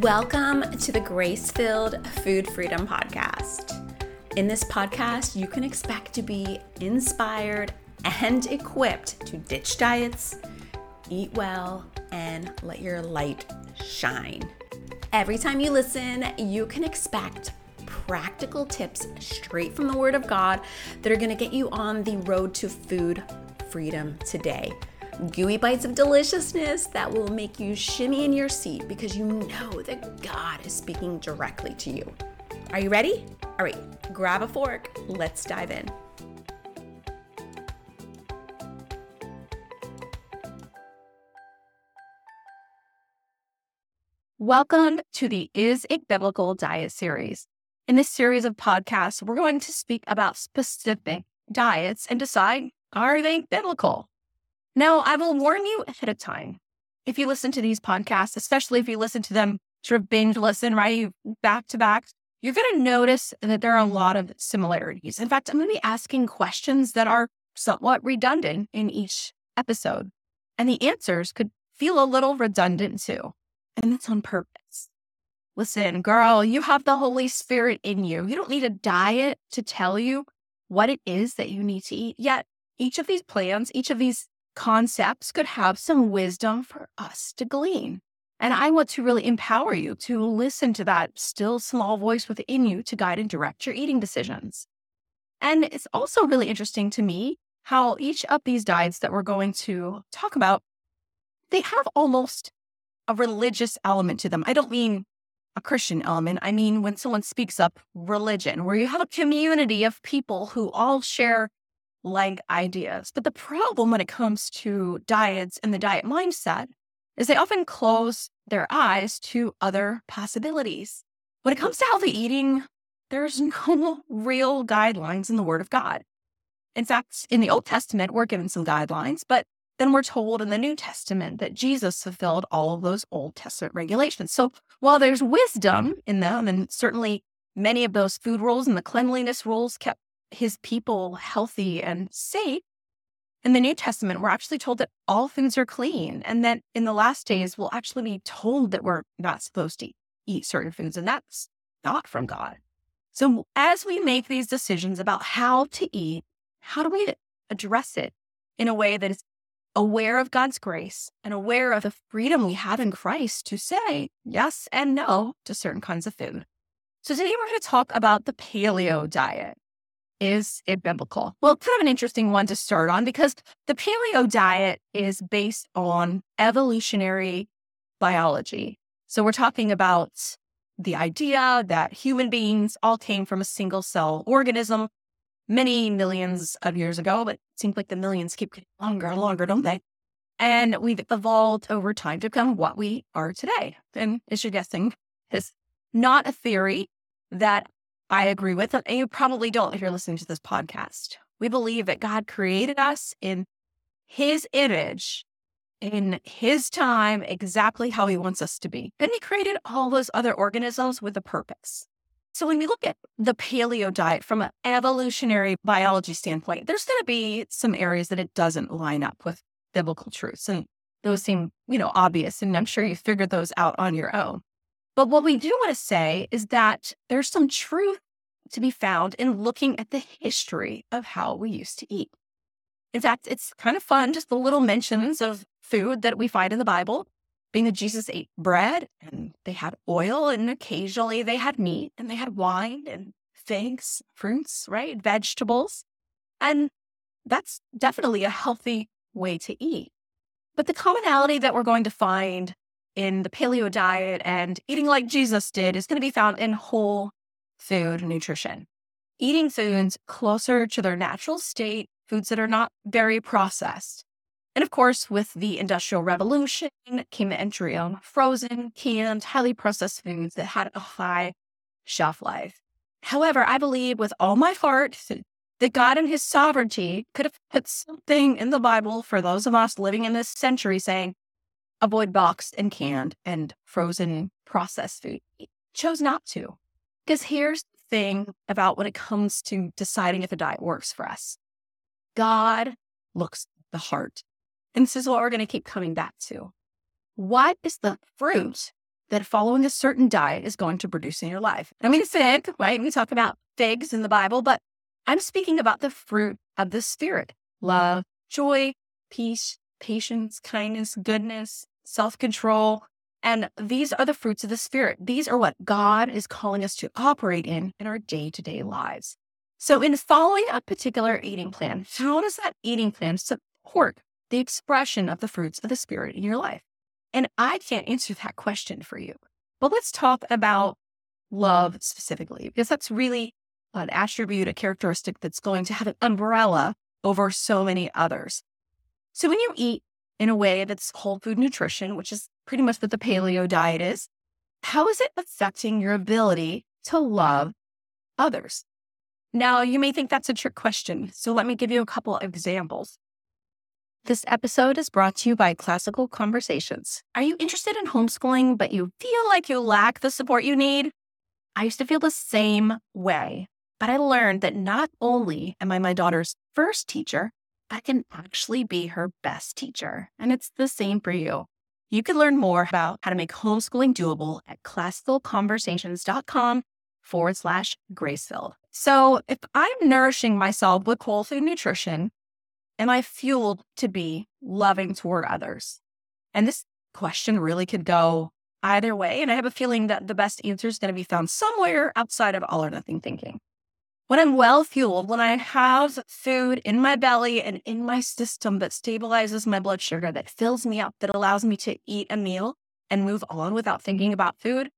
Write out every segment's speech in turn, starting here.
Welcome to the Grace Filled Food Freedom Podcast. In this podcast, you can expect to be inspired and equipped to ditch diets, eat well, and let your light shine. Every time you listen, you can expect practical tips straight from the Word of God that are going to get you on the road to food freedom today gooey bites of deliciousness that will make you shimmy in your seat because you know that God is speaking directly to you. Are you ready? All right, grab a fork. Let's dive in. Welcome to the Is It Biblical Diet series. In this series of podcasts, we're going to speak about specific diets and decide are they biblical? Now, I will warn you ahead of time. If you listen to these podcasts, especially if you listen to them sort of binge listen, right, back to back, you're going to notice that there are a lot of similarities. In fact, I'm going to be asking questions that are somewhat redundant in each episode. And the answers could feel a little redundant too. And that's on purpose. Listen, girl, you have the Holy Spirit in you. You don't need a diet to tell you what it is that you need to eat. Yet, each of these plans, each of these concepts could have some wisdom for us to glean. And I want to really empower you to listen to that still small voice within you to guide and direct your eating decisions. And it's also really interesting to me how each of these diets that we're going to talk about, they have almost a religious element to them. I don't mean a Christian element. I mean, when someone speaks up religion, where you have a community of people who all share like ideas. But the problem when it comes to diets and the diet mindset is they often close their eyes to other possibilities. When it comes to healthy eating, there's no real guidelines in the Word of God. In fact, in the Old Testament, we're given some guidelines, but then we're told in the New Testament that Jesus fulfilled all of those Old Testament regulations. So while there's wisdom in them, and certainly many of those food rules and the cleanliness rules kept his people healthy and safe, in the New Testament, we're actually told that all foods are clean. And that in the last days, we'll actually be told that we're not supposed to eat certain foods. And that's not from God. So as we make these decisions about how to eat, how do we address it in a way that is aware of God's grace and aware of the freedom we have in Christ to say yes and no to certain kinds of food? So today we're going to talk about the paleo diet is it biblical? Well, kind of an interesting one to start on because the paleo diet is based on evolutionary biology. So we're talking about the idea that human beings all came from a single cell organism many millions of years ago, but it seems like the millions keep getting longer and longer, don't they? And we've evolved over time to become what we are today. And as you're guessing, is not a theory that I agree with it. And you probably don't if you're listening to this podcast. We believe that God created us in his image, in his time, exactly how he wants us to be. And he created all those other organisms with a purpose. So when we look at the paleo diet from an evolutionary biology standpoint, there's going to be some areas that it doesn't line up with biblical truths. And those seem, you know, obvious. And I'm sure you figured those out on your own. But what we do want to say is that there's some truth to be found in looking at the history of how we used to eat. In fact, it's kind of fun, just the little mentions of food that we find in the Bible, being that Jesus ate bread and they had oil, and occasionally they had meat and they had wine and figs, fruits, right? Vegetables. And that's definitely a healthy way to eat. But the commonality that we're going to find in the paleo diet and eating like Jesus did is going to be found in whole food nutrition. Eating foods closer to their natural state, foods that are not very processed. And of course, with the Industrial Revolution came the entry of frozen, canned, highly processed foods that had a high shelf life. However, I believe with all my heart that God in his sovereignty could have put something in the Bible for those of us living in this century saying, avoid boxed and canned and frozen processed food. Chose not to. Because here's the thing about when it comes to deciding if a diet works for us God looks at the heart. And this is what we're going to keep coming back to. What is the fruit that following a certain diet is going to produce in your life. I mean, fig, right? We talk about figs in the Bible, but I'm speaking about the fruit of the Spirit love, joy, peace, patience, kindness, goodness, self control. And these are the fruits of the Spirit. These are what God is calling us to operate in in our day to day lives. So, in following a particular eating plan, how does that eating plan support the expression of the fruits of the Spirit in your life? And I can't answer that question for you. But let's talk about love specifically, because that's really an attribute, a characteristic that's going to have an umbrella over so many others. So when you eat in a way that's whole food nutrition, which is pretty much what the mm-hmm. paleo diet is, how is it affecting your ability to love others? Now, you may think that's a trick question. So let me give you a couple of examples. This episode is brought to you by Classical Conversations. Are you interested in homeschooling, but you feel like you lack the support you need? I used to feel the same way, but I learned that not only am I my daughter's first teacher, I can actually be her best teacher. And it's the same for you. You can learn more about how to make homeschooling doable at classicalconversations.com forward slash gracefilled. So if I'm nourishing myself with whole food nutrition, am I fueled to be loving toward others? And this question really could go either way. And I have a feeling that the best answer is going to be found somewhere outside of all or nothing thinking. When I'm well fueled, when I have food in my belly and in my system that stabilizes my blood sugar, that fills me up, that allows me to eat a meal and move on without thinking about food,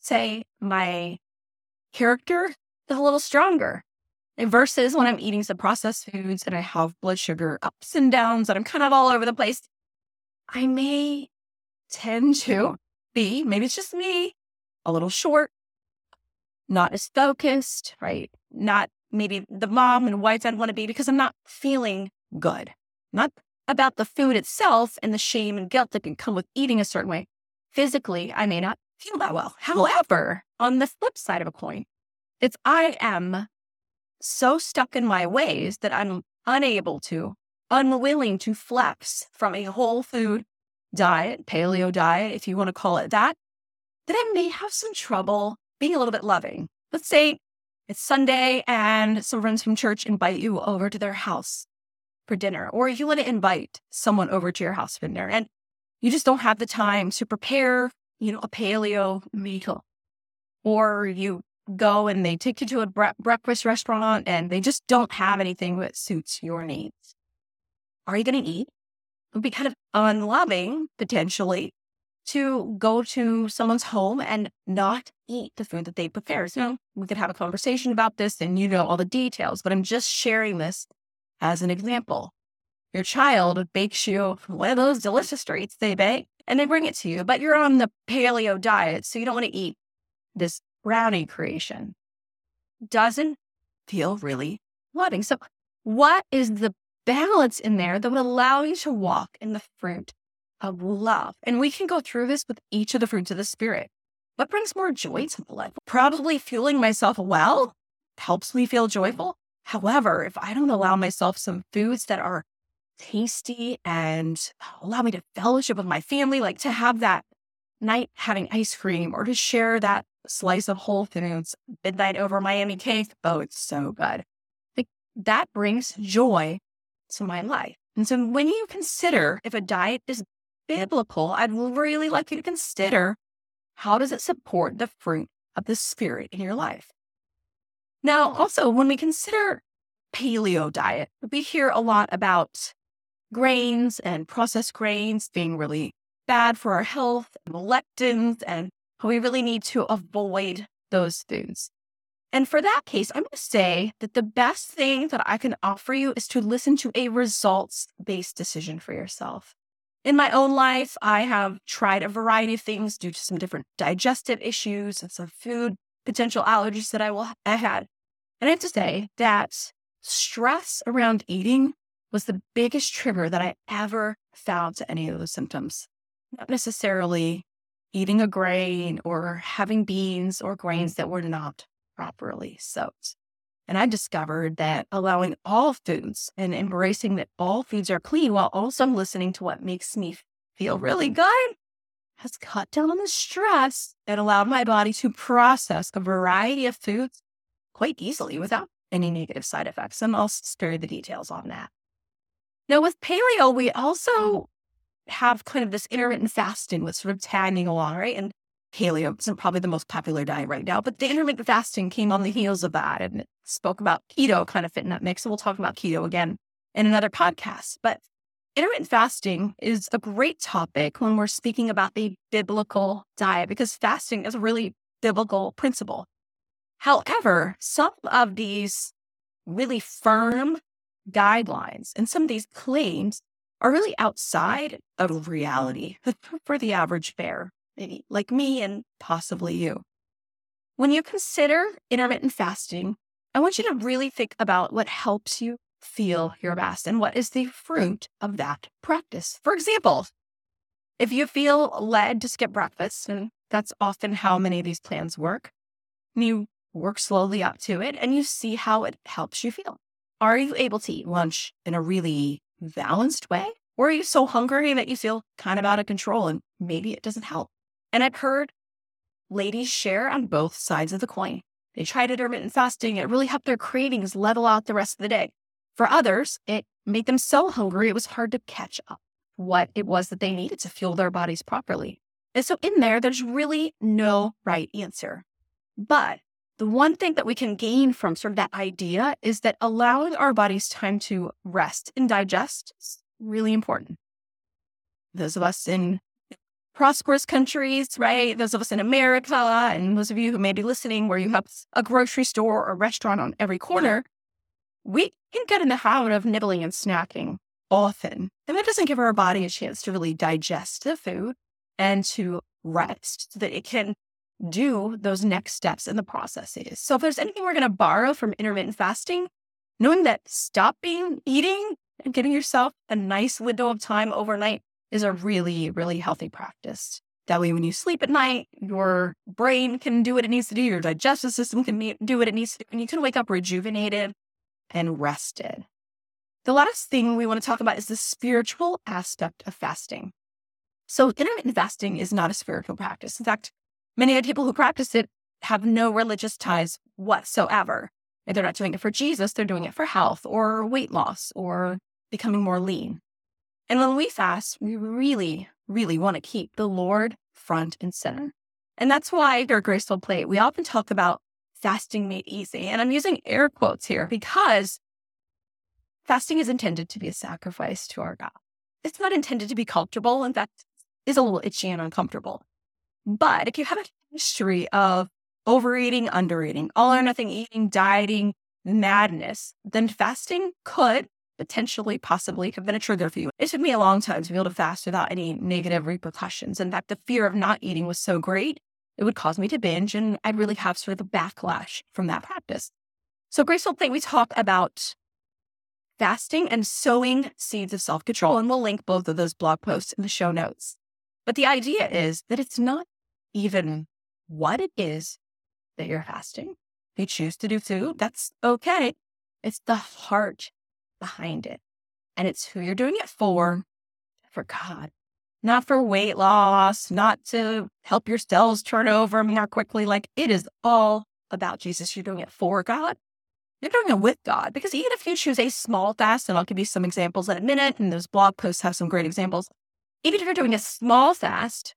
say my character is a little stronger. Versus when I'm eating some processed foods and I have blood sugar ups and downs and I'm kind of all over the place, I may tend to be, maybe it's just me, a little short, not as focused, right? Not maybe the mom and wife I'd want to be because I'm not feeling good. Not about the food itself and the shame and guilt that can come with eating a certain way. Physically, I may not feel that well. However, on the flip side of a coin, it's I am so stuck in my ways that I'm unable to, unwilling to flex from a whole food diet, paleo diet, if you want to call it that, that I may have some trouble being a little bit loving. Let's say it's Sunday and some friends from church invite you over to their house for dinner, or you want to invite someone over to your house for dinner and you just don't have the time to prepare, you know, a paleo meal. Or you go and they take you to a bre- breakfast restaurant and they just don't have anything that suits your needs. Are you going to eat? It would be kind of unloving, potentially, to go to someone's home and not eat the food that they prepare. So we could have a conversation about this and you know all the details, but I'm just sharing this as an example. Your child bakes you one of those delicious treats they bake and they bring it to you, but you're on the paleo diet, so you don't want to eat this brownie creation. Doesn't feel really loving. So, what is the balance in there that would allow you to walk in the fruit of love. And we can go through this with each of the fruits of the Spirit. What brings more joy to my life? Probably fueling myself well helps me feel joyful. However, if I don't allow myself some foods that are tasty and allow me to fellowship with my family, like to have that night having ice cream or to share that slice of Whole Foods midnight over Miami cake. Oh, it's so good. Like, that brings joy to my life. And so when you consider if a diet is biblical, I'd really like you to consider how does it support the fruit of the spirit in your life? Now, also, when we consider paleo diet, we hear a lot about grains and processed grains being really bad for our health, and lectins, and we really need to avoid those foods. And for that case, I'm going to say that the best thing that I can offer you is to listen to a results based decision for yourself. In my own life, I have tried a variety of things due to some different digestive issues and some food potential allergies that I will I had. And I have to say that stress around eating was the biggest trigger that I ever found to any of those symptoms. Not necessarily eating a grain or having beans or grains that were not properly soaked. And I discovered that allowing all foods and embracing that all foods are clean while also listening to what makes me feel really mm-hmm. good has cut down on the stress and allowed my body to process a variety of foods quite easily without any negative side effects. And I'll spare you the details on that. Now, with paleo, we mm-hmm. also have kind of this intermittent fasting with sort of tagging along, right? And paleo isn't probably the most popular diet right now, but the intermittent fasting came on the heels of that and spoke about keto kind of fit in that mix. So we'll talk about keto again in another podcast. But intermittent fasting is a great topic when we're speaking about the biblical diet because fasting is a really biblical principle. However, some of these really firm guidelines and some of these claims are really outside of reality for the average bear, maybe like me and possibly you. When you consider intermittent fasting, I want you to really think about what helps you feel your best and what is the fruit of that practice. For example, if you feel led to skip breakfast, and that's often how many of these plans work, you work slowly up to it and you see how it helps you feel. Are you able to eat lunch in a really balanced way? Or are you so hungry that you feel kind of out of control and maybe it doesn't help? And I've heard ladies share on both sides of the coin. They tried intermittent fasting, it really helped their cravings level out the rest of the day. For others, it made them so hungry it was hard to catch up what it was that they needed to fuel their bodies properly. And so in there, there's really no right answer. But the one thing that we can gain from sort of that idea is that allowing our bodies time to rest and digest is really important. Those of us in prosperous countries, right? Mm-hmm. Those of us in America, and those of you who may be listening where you have a grocery store or restaurant on every corner, we can get in the habit of nibbling and snacking often. And that doesn't give our body a chance to really digest the food and to rest so that it can do those next steps in the processes. So if there's anything we're going to borrow from intermittent fasting, knowing that stopping eating and giving yourself a nice window of time overnight is a really, really healthy practice. That way, when you sleep at night, your brain can do what it needs to do, your digestive system can do what it needs to do, and you can wake up rejuvenated and rested. The last thing we want to talk about is the spiritual aspect of fasting. So, intermittent fasting is not a spiritual practice. In fact, Many of the people who practice it have no religious ties whatsoever. They're not doing it for Jesus, they're doing it for health or weight loss or becoming more lean. And when we fast, we really, really want to keep the Lord front and center. And that's why at Grace Filled Plate, we often talk about fasting made easy. And I'm using air quotes here because fasting is intended to be a sacrifice to our God. It's not intended to be comfortable. In fact, is a little itchy and uncomfortable. But if you have a history of overeating, undereating, all or nothing eating, dieting, madness, then fasting could potentially, possibly have been a trigger for you. It took me a long time to be able to fast without any negative repercussions. In fact, the fear of not eating was so great, it would cause me to binge, and I'd really have sort of a backlash from that practice. So, Grace Filled Plate, we talk about fasting and sowing seeds of self control, and we'll link both of those blog posts in the show notes. But the idea is that it's not even what it is that you're fasting. If you choose to do food, that's okay. It's the heart behind it. And it's who you're doing it for, for God, not for weight loss, not to help your cells turn over more quickly. Like it is all about Jesus. You're doing it for God. You're doing it with God. Because even if you choose a small fast, and I'll give you some examples in a minute, and those blog posts have some great examples. Even if you're doing a small fast,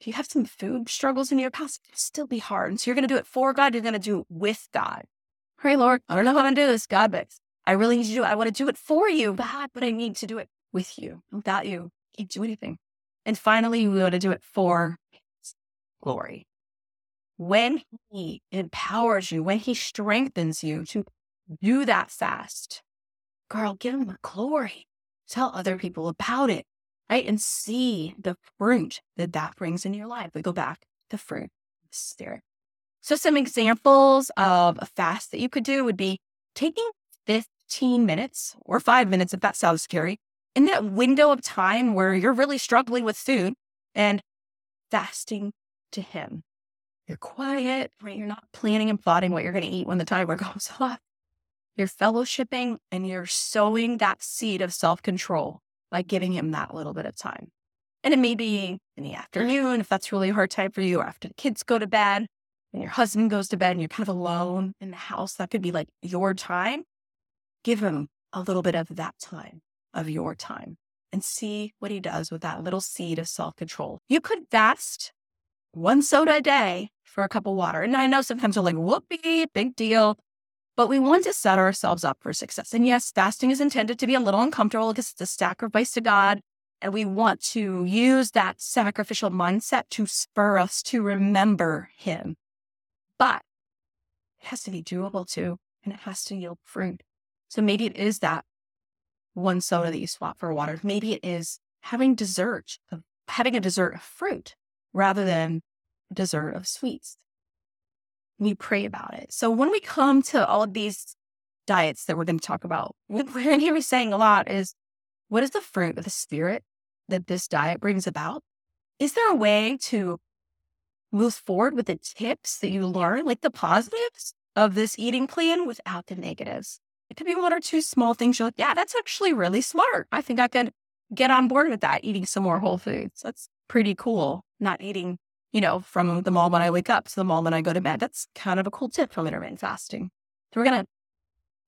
if you have some food struggles in your past, it'll still be hard. And so you're going to do it for God. You're going to do it with God. Pray, Lord, I don't know how to do this, God, but I really need to do it. I want to do it for you, but I need to do it with you. Without you, can't do anything. And finally, we want to do it for glory. When He empowers you, when He strengthens you to do that fast, girl, give Him the glory. Tell other people about it right? And see the fruit that that brings in your life. We go back to fruit, spirit. So some examples of a fast that you could do would be taking 15 minutes or five minutes, if that sounds scary, in that window of time where you're really struggling with food and fasting to Him. You're quiet, right? You're not planning and plotting what you're going to eat when the timer goes off. You're fellowshipping and you're sowing that seed of self control by giving him that little bit of time. And it may be in the afternoon if that's really a hard time for you, or after the kids go to bed and your husband goes to bed and you're kind of alone in the house. That could be like your time. Give him a little bit of that time of your time and see what he does with that little seed of self control. You could fast one soda a day for a cup of water. And I know sometimes we're like, whoopee, big deal. But we want to set ourselves up for success. And yes, fasting is intended to be a little uncomfortable because it's a sacrifice to God. And we want to use that sacrificial mindset to spur us to remember Him. But it has to be doable too, and it has to yield fruit. So maybe it is that one soda that mm. you swap for water. Maybe it is having dessert, having a dessert of fruit rather than dessert of sweets. We pray about it. So when we come to all of these diets that we're going to talk about, what we're going to be saying a lot is what is the fruit of the spirit that this diet brings about? Is there a way to move forward with the tips that you learn, like the positives of this eating plan without the negatives? It could be one or two small things you're like, yeah, that's actually really smart. I think I could get on board with that, eating some more whole foods. That's pretty cool. Not eating, you know, from the mall when I wake up to the mall when I go to bed. That's kind of a cool tip from intermittent fasting. So we're going to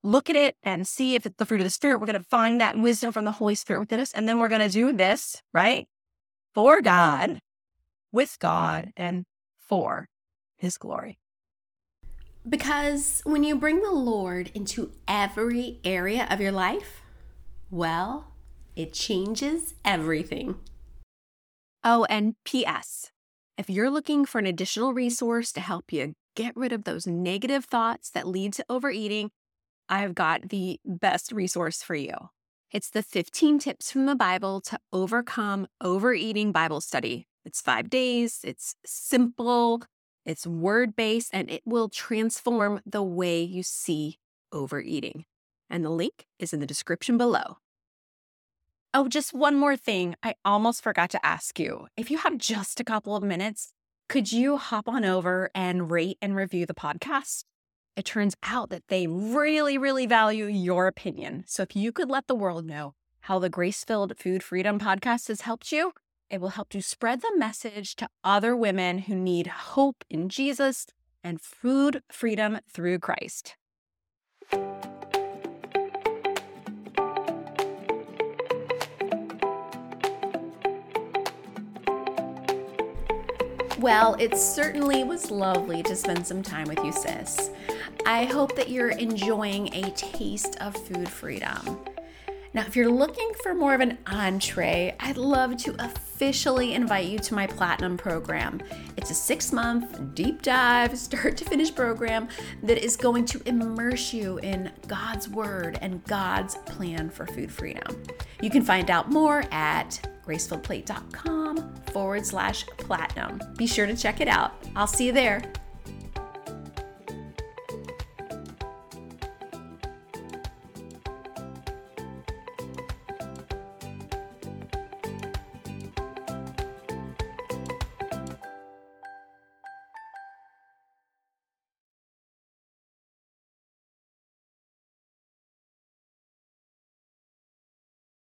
look at it and see if it's the fruit of the spirit. We're going to find that wisdom from the Holy Spirit within us. And then we're going to do this, right? For God, with God, and for his glory. Because when you bring the Lord into every area of your life, well, it changes everything. Oh, and P.S. If you're looking for an additional resource to help you get rid of those negative thoughts that lead to overeating, I've got the best resource for you. It's the 15 tips from the Bible to overcome overeating Bible study. It's five days, it's simple, it's word based, and it will transform the way you see overeating. And the link is in the description below. Oh, just one more thing. I almost forgot to ask you. If you have just a couple of minutes, could you hop on over and rate and review the podcast? It turns out that they really, really value your opinion. So if you could let the world know how the Grace Filled Food Freedom podcast has helped you, it will help you spread the message to other women who need hope in Jesus and food freedom through Christ. Well, it certainly was lovely to spend some time with you, sis. I hope that you're enjoying a taste of food freedom. Now, if you're looking for more of an entree, I'd love to officially invite you to my Platinum program. It's a six month deep dive, start to finish program that is going to immerse you in God's Word and God's plan for food freedom. You can find out more at gracefilledplate.com forward slash platinum. Be sure to check it out. I'll see you there.